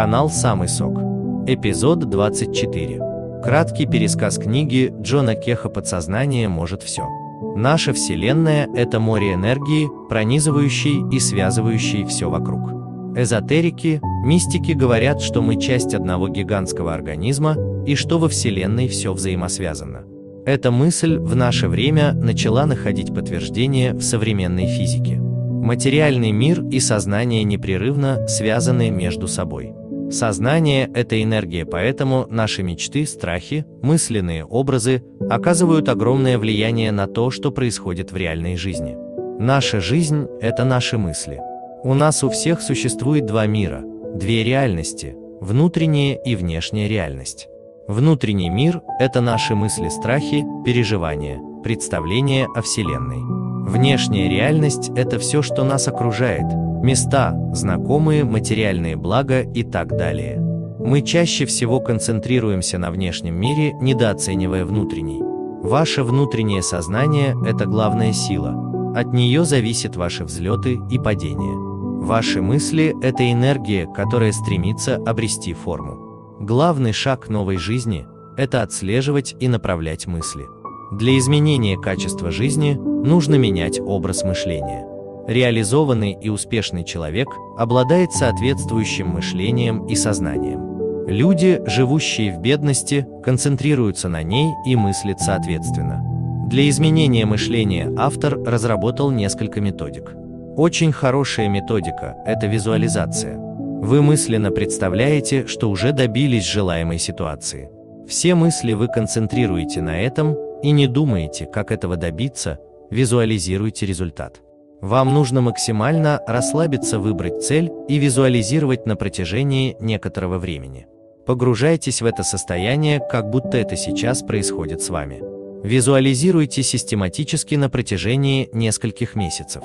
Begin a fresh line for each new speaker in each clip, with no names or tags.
Канал «Самый сок». Эпизод 24. Краткий пересказ книги Джона Кеха «Подсознание может все». Наша Вселенная – это море энергии, пронизывающей и связывающей все вокруг. Эзотерики, мистики говорят, что мы часть одного гигантского организма и что во Вселенной все взаимосвязано. Эта мысль в наше время начала находить подтверждение в современной физике. Материальный мир и сознание непрерывно связаны между собой. Сознание – это энергия, поэтому наши мечты, страхи, мысленные образы оказывают огромное влияние на то, что происходит в реальной жизни. Наша жизнь – это наши мысли. У нас у всех существует два мира, две реальности – внутренняя и внешняя реальность. Внутренний мир – это наши мысли, страхи, переживания, представления о Вселенной. Внешняя реальность – это все, что нас окружает, места, знакомые, материальные блага и так далее. Мы чаще всего концентрируемся на внешнем мире, недооценивая внутренний. Ваше внутреннее сознание – это главная сила. От нее зависят ваши взлеты и падения. Ваши мысли – это энергия, которая стремится обрести форму. Главный шаг новой жизни – это отслеживать и направлять мысли. Для изменения качества жизни нужно менять образ мышления. Реализованный и успешный человек обладает соответствующим мышлением и сознанием. Люди, живущие в бедности, концентрируются на ней и мыслят соответственно. Для изменения мышления автор разработал несколько методик. Очень хорошая методика – это визуализация. Вы мысленно представляете, что уже добились желаемой ситуации. Все мысли вы концентрируете на этом и не думаете, как этого добиться, визуализируйте результат. Вам нужно максимально расслабиться, выбрать цель и визуализировать на протяжении некоторого времени. Погружайтесь в это состояние, как будто это сейчас происходит с вами. Визуализируйте систематически на протяжении нескольких месяцев.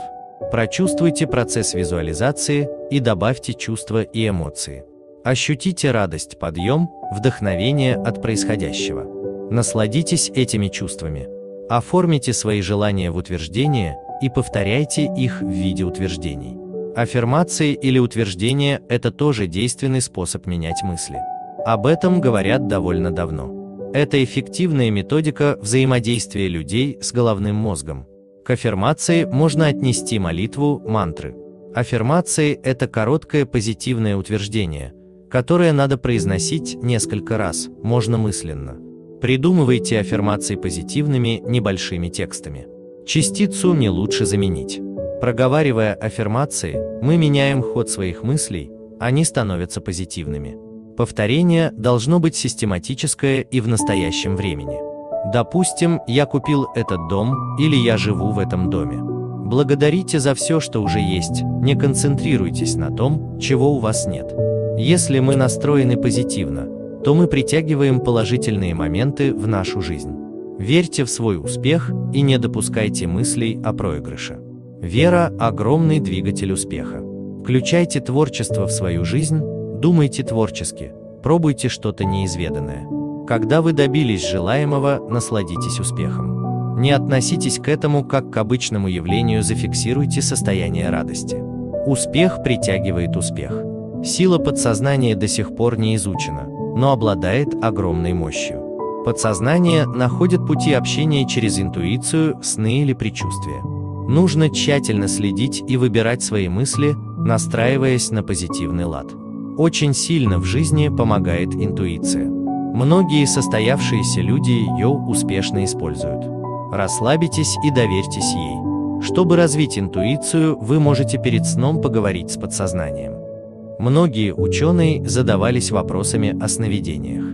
Прочувствуйте процесс визуализации и добавьте чувства и эмоции. Ощутите радость, подъем, вдохновение от происходящего. Насладитесь этими чувствами. Оформите свои желания в утверждения и повторяйте их в виде утверждений. Аффирмации или утверждения – это тоже действенный способ менять мысли. Об этом говорят довольно давно. Это эффективная методика взаимодействия людей с головным мозгом. К аффирмации можно отнести молитву, мантры. Аффирмации – это короткое позитивное утверждение, которое надо произносить несколько раз, можно мысленно. Придумывайте аффирмации позитивными небольшими текстами. Частицу не лучше заменить. Проговаривая аффирмации, мы меняем ход своих мыслей, они становятся позитивными. Повторение должно быть систематическое и в настоящем времени. Допустим, я купил этот дом или я живу в этом доме. Благодарите за все, что уже есть, не концентрируйтесь на том, чего у вас нет. Если мы настроены позитивно, то мы притягиваем положительные моменты в нашу жизнь. Верьте в свой успех и не допускайте мыслей о проигрыше. Вера – огромный двигатель успеха. Включайте творчество в свою жизнь, думайте творчески, пробуйте что-то неизведанное. Когда вы добились желаемого, насладитесь успехом. Не относитесь к этому как к обычному явлению, зафиксируйте состояние радости. Успех притягивает успех. Сила подсознания до сих пор не изучена, но обладает огромной мощью. Подсознание находит пути общения через интуицию, сны или предчувствия. Нужно тщательно следить и выбирать свои мысли, настраиваясь на позитивный лад. Очень сильно в жизни помогает интуиция. Многие состоявшиеся люди ее успешно используют. Расслабитесь и доверьтесь ей. Чтобы развить интуицию, вы можете перед сном поговорить с подсознанием. Многие ученые задавались вопросами о сновидениях.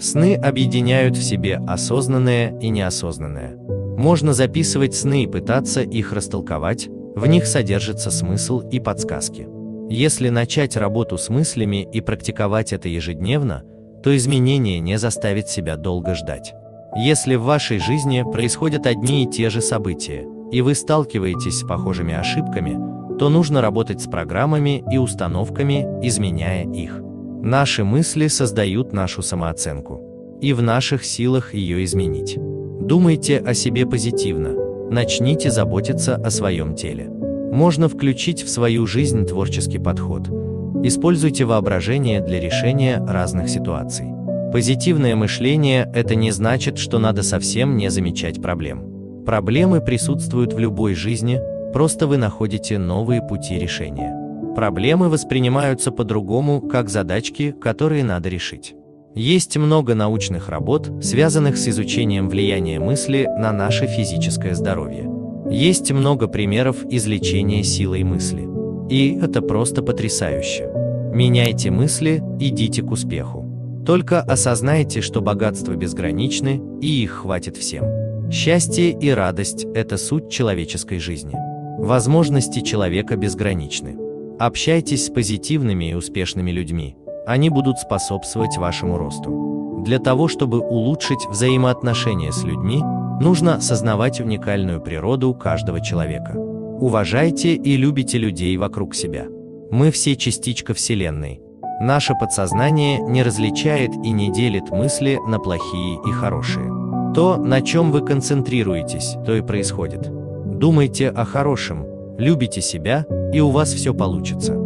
Сны объединяют в себе осознанное и неосознанное. Можно записывать сны и пытаться их растолковать, в них содержится смысл и подсказки. Если начать работу с мыслями и практиковать это ежедневно, то изменение не заставит себя долго ждать. Если в вашей жизни происходят одни и те же события, и вы сталкиваетесь с похожими ошибками, то нужно работать с программами и установками, изменяя их. Наши мысли создают нашу самооценку, и в наших силах ее изменить. Думайте о себе позитивно, начните заботиться о своем теле. Можно включить в свою жизнь творческий подход – Используйте воображение для решения разных ситуаций. Позитивное мышление – это не значит, что надо совсем не замечать проблем. Проблемы присутствуют в любой жизни, просто вы находите новые пути решения. Проблемы воспринимаются по-другому, как задачки, которые надо решить. Есть много научных работ, связанных с изучением влияния мысли на наше физическое здоровье. Есть много примеров излечения силой мысли. И это просто потрясающе. Меняйте мысли, идите к успеху. Только осознайте, что богатства безграничны, и их хватит всем. Счастье и радость – это суть человеческой жизни. Возможности человека безграничны. Общайтесь с позитивными и успешными людьми. Они будут способствовать вашему росту. Для того, чтобы улучшить взаимоотношения с людьми, нужно осознавать уникальную природу каждого человека. Уважайте и любите людей вокруг себя. Мы все частичка Вселенной. Наше подсознание не различает и не делит мысли на плохие и хорошие. То, на чем вы концентрируетесь, то и происходит. Думайте о хорошем, любите себя, и у вас все получится.